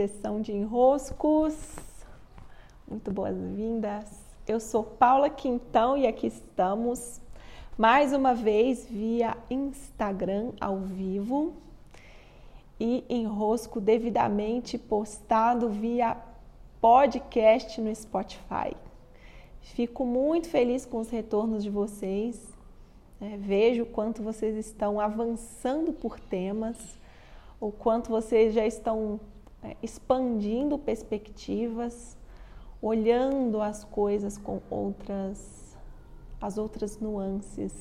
sessão de enroscos. Muito boas-vindas. Eu sou Paula Quintão e aqui estamos mais uma vez via Instagram ao vivo e enrosco devidamente postado via podcast no Spotify. Fico muito feliz com os retornos de vocês. É, vejo quanto vocês estão avançando por temas, o quanto vocês já estão é, expandindo perspectivas, olhando as coisas com outras, as outras nuances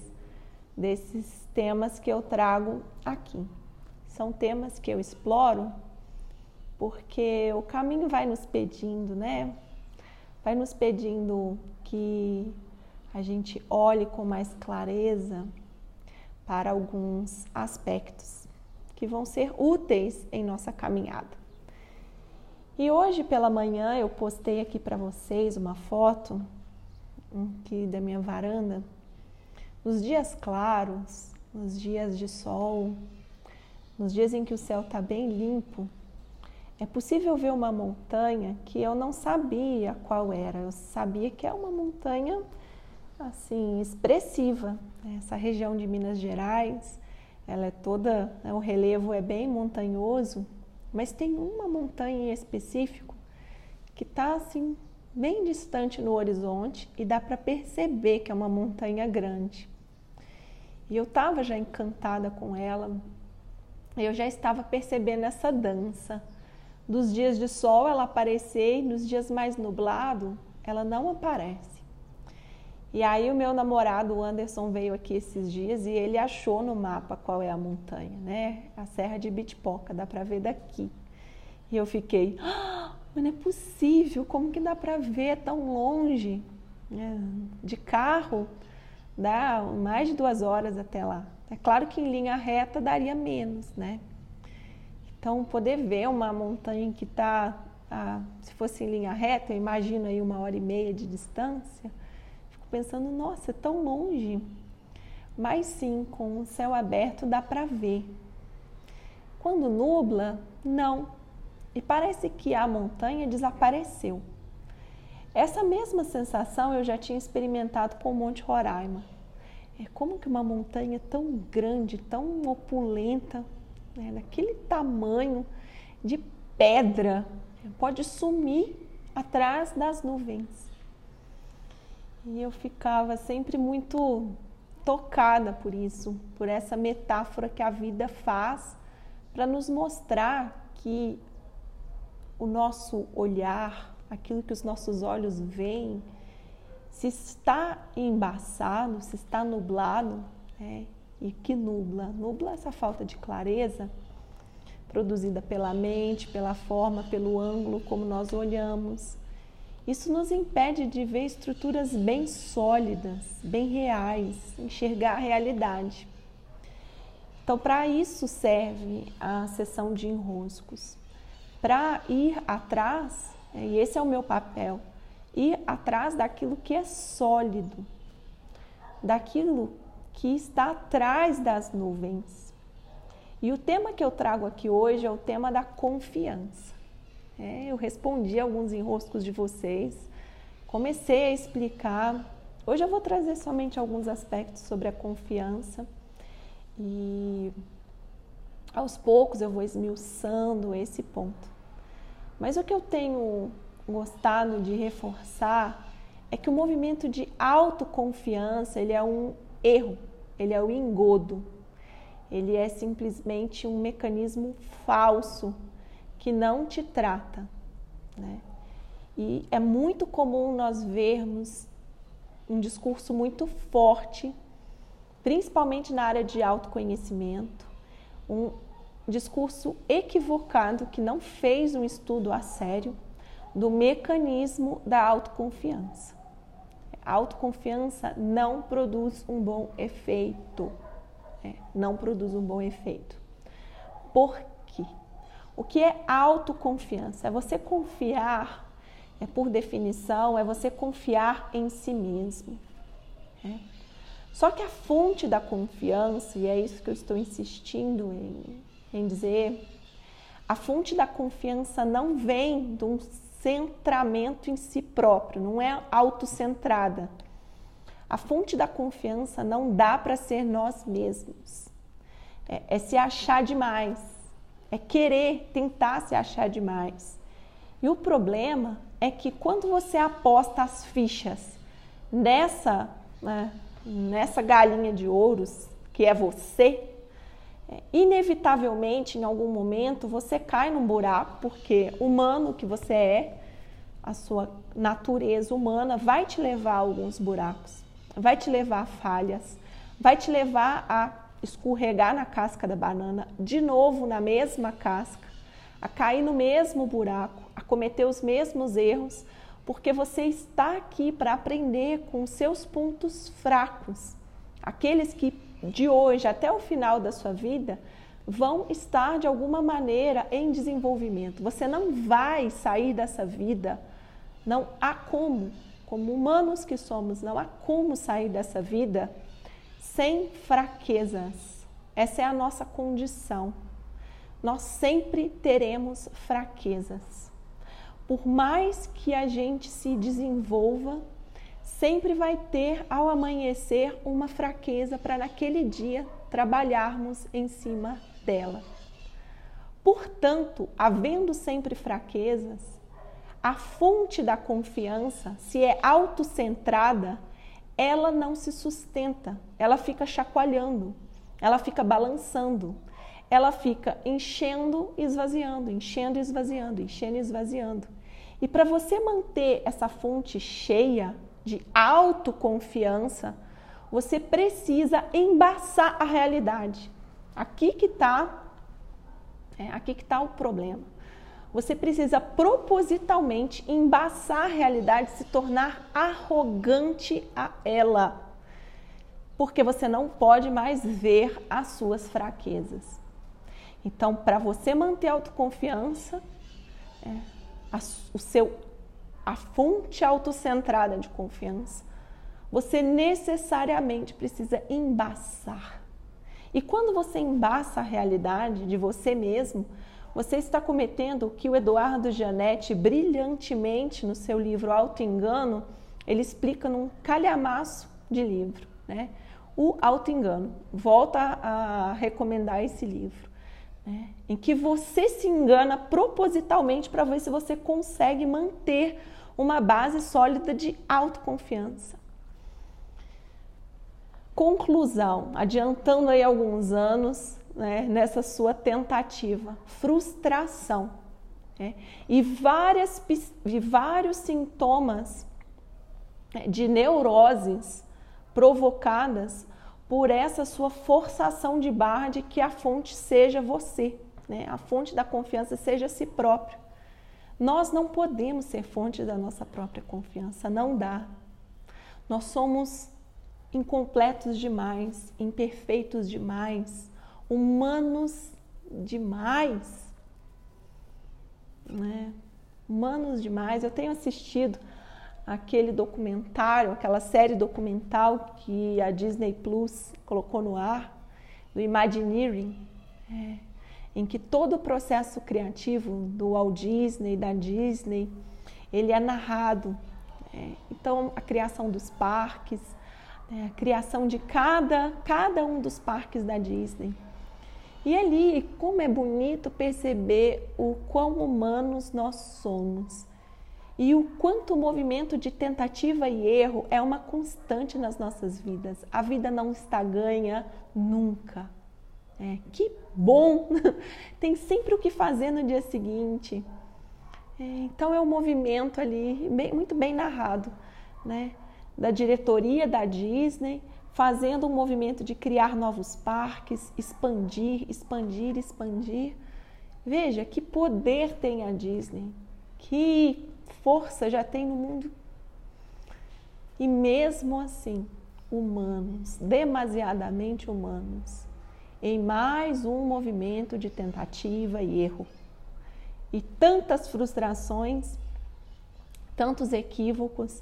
desses temas que eu trago aqui. São temas que eu exploro porque o caminho vai nos pedindo, né? Vai nos pedindo que a gente olhe com mais clareza para alguns aspectos que vão ser úteis em nossa caminhada. E hoje pela manhã eu postei aqui para vocês uma foto aqui da minha varanda. Nos dias claros, nos dias de sol, nos dias em que o céu está bem limpo, é possível ver uma montanha que eu não sabia qual era. Eu sabia que é uma montanha assim expressiva. Essa região de Minas Gerais, ela é toda, né, o relevo é bem montanhoso mas tem uma montanha em específico que está assim bem distante no horizonte e dá para perceber que é uma montanha grande. E eu estava já encantada com ela, eu já estava percebendo essa dança. Dos dias de sol ela aparecer e nos dias mais nublados ela não aparece. E aí o meu namorado, o Anderson, veio aqui esses dias e ele achou no mapa qual é a montanha, né? A Serra de Bitpoca, dá para ver daqui. E eu fiquei, ah, mas não é possível, como que dá para ver tão longe? É, de carro dá mais de duas horas até lá. É claro que em linha reta daria menos, né? Então, poder ver uma montanha que está, se fosse em linha reta, eu imagino aí uma hora e meia de distância, pensando, nossa, é tão longe. Mas sim, com o céu aberto dá para ver. Quando nubla, não. E parece que a montanha desapareceu. Essa mesma sensação eu já tinha experimentado com o Monte Roraima. É como que uma montanha tão grande, tão opulenta, né, daquele tamanho de pedra, pode sumir atrás das nuvens. E eu ficava sempre muito tocada por isso, por essa metáfora que a vida faz para nos mostrar que o nosso olhar, aquilo que os nossos olhos veem, se está embaçado, se está nublado, né? e que nubla? Nubla essa falta de clareza produzida pela mente, pela forma, pelo ângulo como nós olhamos. Isso nos impede de ver estruturas bem sólidas, bem reais, enxergar a realidade. Então, para isso serve a sessão de enroscos. Para ir atrás, né, e esse é o meu papel, ir atrás daquilo que é sólido, daquilo que está atrás das nuvens. E o tema que eu trago aqui hoje é o tema da confiança. É, eu respondi alguns enroscos de vocês, comecei a explicar. Hoje eu vou trazer somente alguns aspectos sobre a confiança e aos poucos eu vou esmiuçando esse ponto. Mas o que eu tenho gostado de reforçar é que o movimento de autoconfiança ele é um erro, ele é o um engodo, ele é simplesmente um mecanismo falso que não te trata. Né? E é muito comum nós vermos um discurso muito forte, principalmente na área de autoconhecimento, um discurso equivocado que não fez um estudo a sério do mecanismo da autoconfiança. A autoconfiança não produz um bom efeito. É, não produz um bom efeito. Por o que é autoconfiança? É você confiar, é por definição, é você confiar em si mesmo. Né? Só que a fonte da confiança, e é isso que eu estou insistindo em, em dizer, A fonte da confiança não vem de um centramento em si próprio, não é autocentrada. A fonte da confiança não dá para ser nós mesmos. É, é, se achar demais, é querer tentar se achar demais. E o problema é que quando você aposta as fichas nessa, né, nessa galinha de ouros, que é você, é, inevitavelmente, em algum momento, você cai num buraco, porque humano que você é, a sua natureza humana vai te levar a alguns buracos, vai te levar a falhas, vai te levar a escorregar na casca da banana, de novo na mesma casca, a cair no mesmo buraco, a cometer os mesmos erros, porque você está aqui para aprender com seus pontos fracos, aqueles que de hoje até o final da sua vida vão estar de alguma maneira em desenvolvimento. Você não vai sair dessa vida, não há como, como humanos que somos, não há como sair dessa vida sem fraquezas. Essa é a nossa condição. Nós sempre teremos fraquezas. Por mais que a gente se desenvolva, sempre vai ter ao amanhecer uma fraqueza para naquele dia trabalharmos em cima dela. Portanto, havendo sempre fraquezas, a fonte da confiança, se é autocentrada, ela não se sustenta, ela fica chacoalhando, ela fica balançando, ela fica enchendo e esvaziando, enchendo e esvaziando, enchendo e esvaziando. E para você manter essa fonte cheia, de autoconfiança, você precisa embaçar a realidade. Aqui que está, é, aqui que está o problema. Você precisa propositalmente embaçar a realidade, se tornar arrogante a ela, porque você não pode mais ver as suas fraquezas. Então, para você manter a autoconfiança, é, a, o seu a fonte autocentrada de confiança, você necessariamente precisa embaçar. E quando você embaça a realidade de você mesmo, você está cometendo o que o Eduardo Gianetti brilhantemente no seu livro Auto Engano, ele explica num calhamaço de livro, né? O Auto Engano. Volta a recomendar esse livro. Né? Em que você se engana propositalmente para ver se você consegue manter uma base sólida de autoconfiança. Conclusão, adiantando aí alguns anos né, nessa sua tentativa, frustração né, e, várias, e vários sintomas né, de neuroses provocadas por essa sua forçação de barra de que a fonte seja você, né, a fonte da confiança seja si próprio. Nós não podemos ser fonte da nossa própria confiança, não dá. Nós somos incompletos demais, imperfeitos demais, humanos demais. Né? Humanos demais. Eu tenho assistido aquele documentário, aquela série documental que a Disney Plus colocou no ar, do Imagineering. É em que todo o processo criativo do Walt Disney, da Disney, ele é narrado. É, então, a criação dos parques, é, a criação de cada, cada um dos parques da Disney. E ali, como é bonito perceber o quão humanos nós somos e o quanto o movimento de tentativa e erro é uma constante nas nossas vidas. A vida não está ganha nunca. É, que bom! Tem sempre o que fazer no dia seguinte. É, então é um movimento ali bem, muito bem narrado, né? Da diretoria da Disney fazendo um movimento de criar novos parques, expandir, expandir, expandir. Veja que poder tem a Disney, que força já tem no mundo. E mesmo assim, humanos, demasiadamente humanos, em mais um movimento de tentativa e erro. E tantas frustrações, tantos equívocos,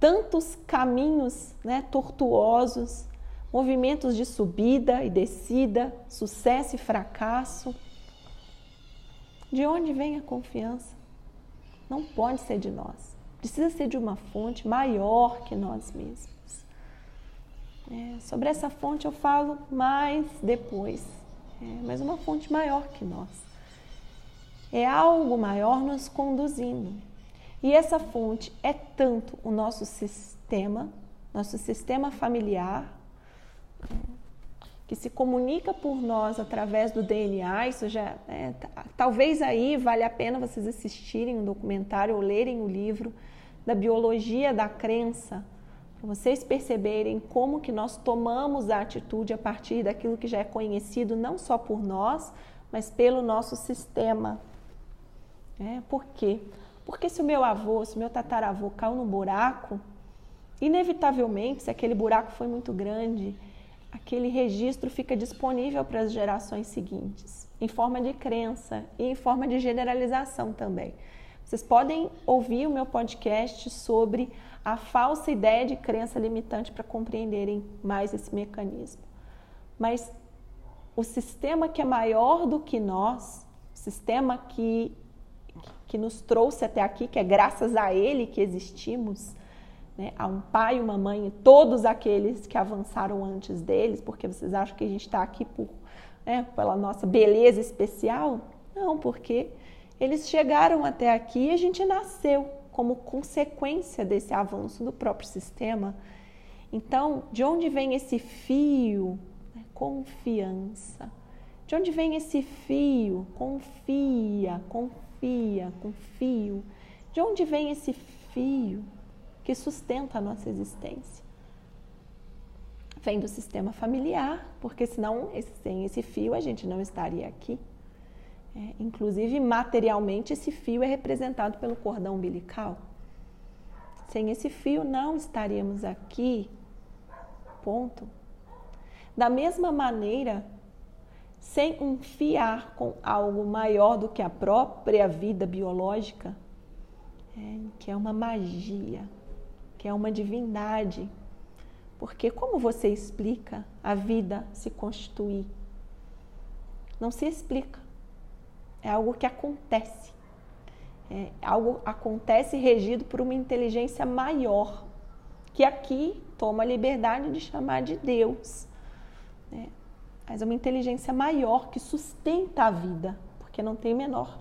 tantos caminhos né, tortuosos, movimentos de subida e descida, sucesso e fracasso. De onde vem a confiança? Não pode ser de nós. Precisa ser de uma fonte maior que nós mesmos. É, sobre essa fonte eu falo mais depois, é, mas uma fonte maior que nós. É algo maior nos conduzindo. E essa fonte é tanto o nosso sistema, nosso sistema familiar, que se comunica por nós através do DNA. Isso já é, talvez aí vale a pena vocês assistirem um documentário ou lerem o livro da biologia da crença, para vocês perceberem como que nós tomamos a atitude a partir daquilo que já é conhecido não só por nós, mas pelo nosso sistema. É, por quê? Porque se o meu avô, se o meu tataravô caiu num buraco, inevitavelmente, se aquele buraco foi muito grande, aquele registro fica disponível para as gerações seguintes, em forma de crença e em forma de generalização também. Vocês podem ouvir o meu podcast sobre a falsa ideia de crença limitante para compreenderem mais esse mecanismo. Mas o sistema que é maior do que nós, o sistema que que nos trouxe até aqui, que é graças a Ele que existimos, né? a um pai, uma mãe e todos aqueles que avançaram antes deles, porque vocês acham que a gente está aqui por, né, pela nossa beleza especial? Não, porque eles chegaram até aqui e a gente nasceu como consequência desse avanço do próprio sistema. Então, de onde vem esse fio? Confiança. De onde vem esse fio? Confia, confia confia, confio. De onde vem esse fio que sustenta a nossa existência? Vem do sistema familiar, porque senão sem esse fio a gente não estaria aqui. É, inclusive, materialmente, esse fio é representado pelo cordão umbilical. Sem esse fio, não estaríamos aqui. Ponto. Da mesma maneira sem um fiar com algo maior do que a própria vida biológica, é, que é uma magia, que é uma divindade. Porque como você explica a vida se constituir? Não se explica. É algo que acontece. É algo acontece regido por uma inteligência maior, que aqui toma a liberdade de chamar de Deus. Mas é uma inteligência maior que sustenta a vida, porque não tem menor,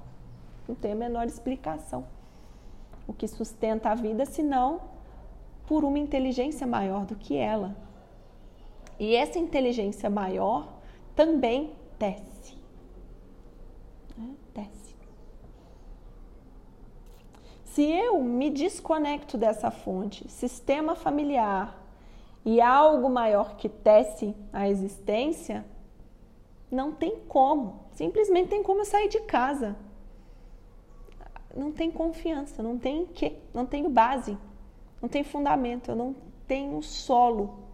não tem a menor explicação. O que sustenta a vida, senão por uma inteligência maior do que ela. E essa inteligência maior também desce. Né? Desce. Se eu me desconecto dessa fonte, sistema familiar, e algo maior que tece a existência, não tem como. Simplesmente tem como eu sair de casa. Não tem confiança, não tem que, não tenho base, não tem fundamento, eu não tenho solo.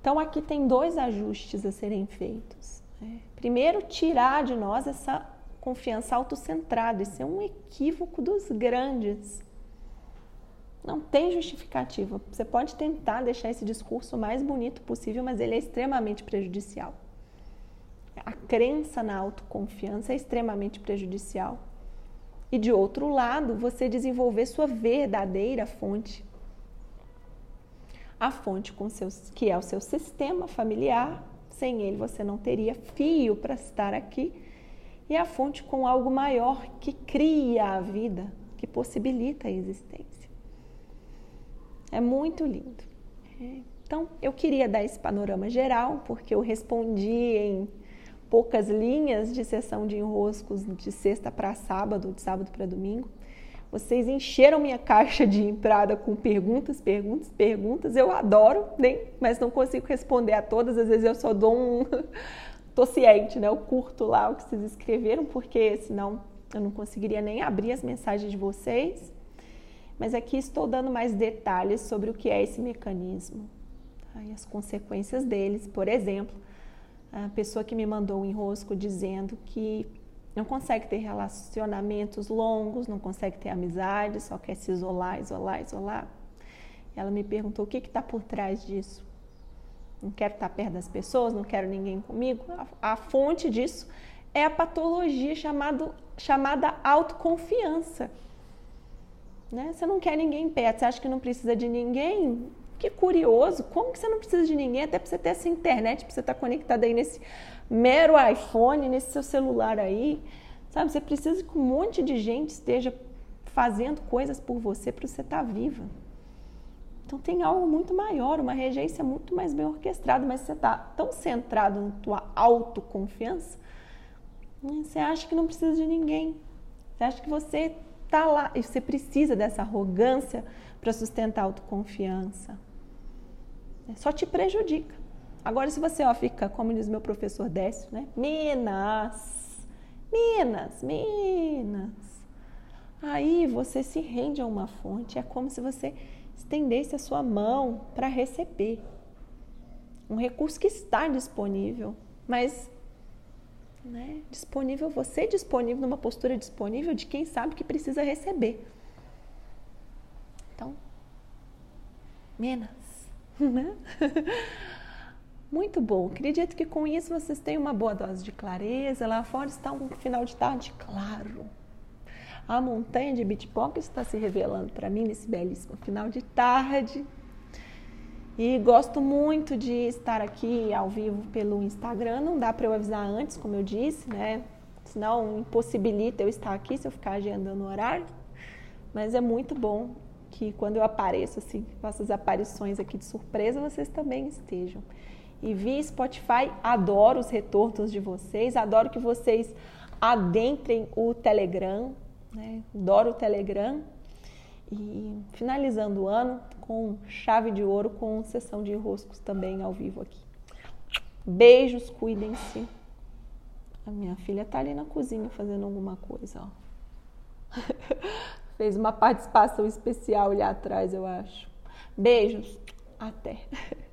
Então aqui tem dois ajustes a serem feitos. Né? Primeiro, tirar de nós essa confiança autocentrada. Isso é um equívoco dos grandes. Não tem justificativa. Você pode tentar deixar esse discurso o mais bonito possível, mas ele é extremamente prejudicial. A crença na autoconfiança é extremamente prejudicial. E de outro lado, você desenvolver sua verdadeira fonte. A fonte com seus, que é o seu sistema familiar, sem ele você não teria fio para estar aqui. E a fonte com algo maior que cria a vida, que possibilita a existência. É muito lindo. Então, eu queria dar esse panorama geral, porque eu respondi em poucas linhas de sessão de enroscos de sexta para sábado, de sábado para domingo. Vocês encheram minha caixa de entrada com perguntas, perguntas, perguntas. Eu adoro, nem, mas não consigo responder a todas. Às vezes eu só dou um. Tô ciente, né? Eu curto lá o que vocês escreveram, porque senão eu não conseguiria nem abrir as mensagens de vocês mas aqui estou dando mais detalhes sobre o que é esse mecanismo tá? e as consequências deles. Por exemplo, a pessoa que me mandou um enrosco dizendo que não consegue ter relacionamentos longos, não consegue ter amizade, só quer se isolar, isolar, isolar. Ela me perguntou o que está por trás disso. não quero estar perto das pessoas, não quero ninguém comigo. A, a fonte disso é a patologia chamado, chamada autoconfiança. Né? Você não quer ninguém perto, você acha que não precisa de ninguém? Que curioso, como que você não precisa de ninguém? Até para você ter essa internet, para você estar conectado aí nesse mero iPhone, nesse seu celular aí. Sabe, você precisa que um monte de gente esteja fazendo coisas por você para você estar viva. Então tem algo muito maior, uma regência muito mais bem orquestrada, mas você está tão centrado na tua autoconfiança, né, você acha que não precisa de ninguém. Você acha que você está lá e você precisa dessa arrogância para sustentar a autoconfiança. É, só te prejudica. Agora, se você ó, fica, como diz meu professor Décio, né? Minas, Minas, Minas. Aí você se rende a uma fonte. É como se você estendesse a sua mão para receber um recurso que está disponível, mas né, disponível, você disponível numa postura disponível de quem sabe que precisa receber. Então, menos, né? Muito bom. Acredito que com isso vocês têm uma boa dose de clareza. Lá fora está um final de tarde claro. A montanha de Bitpock está se revelando para mim nesse belíssimo final de tarde. E gosto muito de estar aqui ao vivo pelo Instagram. Não dá para eu avisar antes, como eu disse, né? Senão impossibilita eu estar aqui se eu ficar agendando o horário. Mas é muito bom que quando eu apareço, assim, faço as aparições aqui de surpresa, vocês também estejam. E vi Spotify, adoro os retornos de vocês, adoro que vocês adentrem o Telegram, né? Adoro o Telegram. E finalizando o ano com chave de ouro, com sessão de roscos também ao vivo aqui. Beijos, cuidem-se. A minha filha tá ali na cozinha fazendo alguma coisa, ó. Fez uma participação especial ali atrás, eu acho. Beijos, até.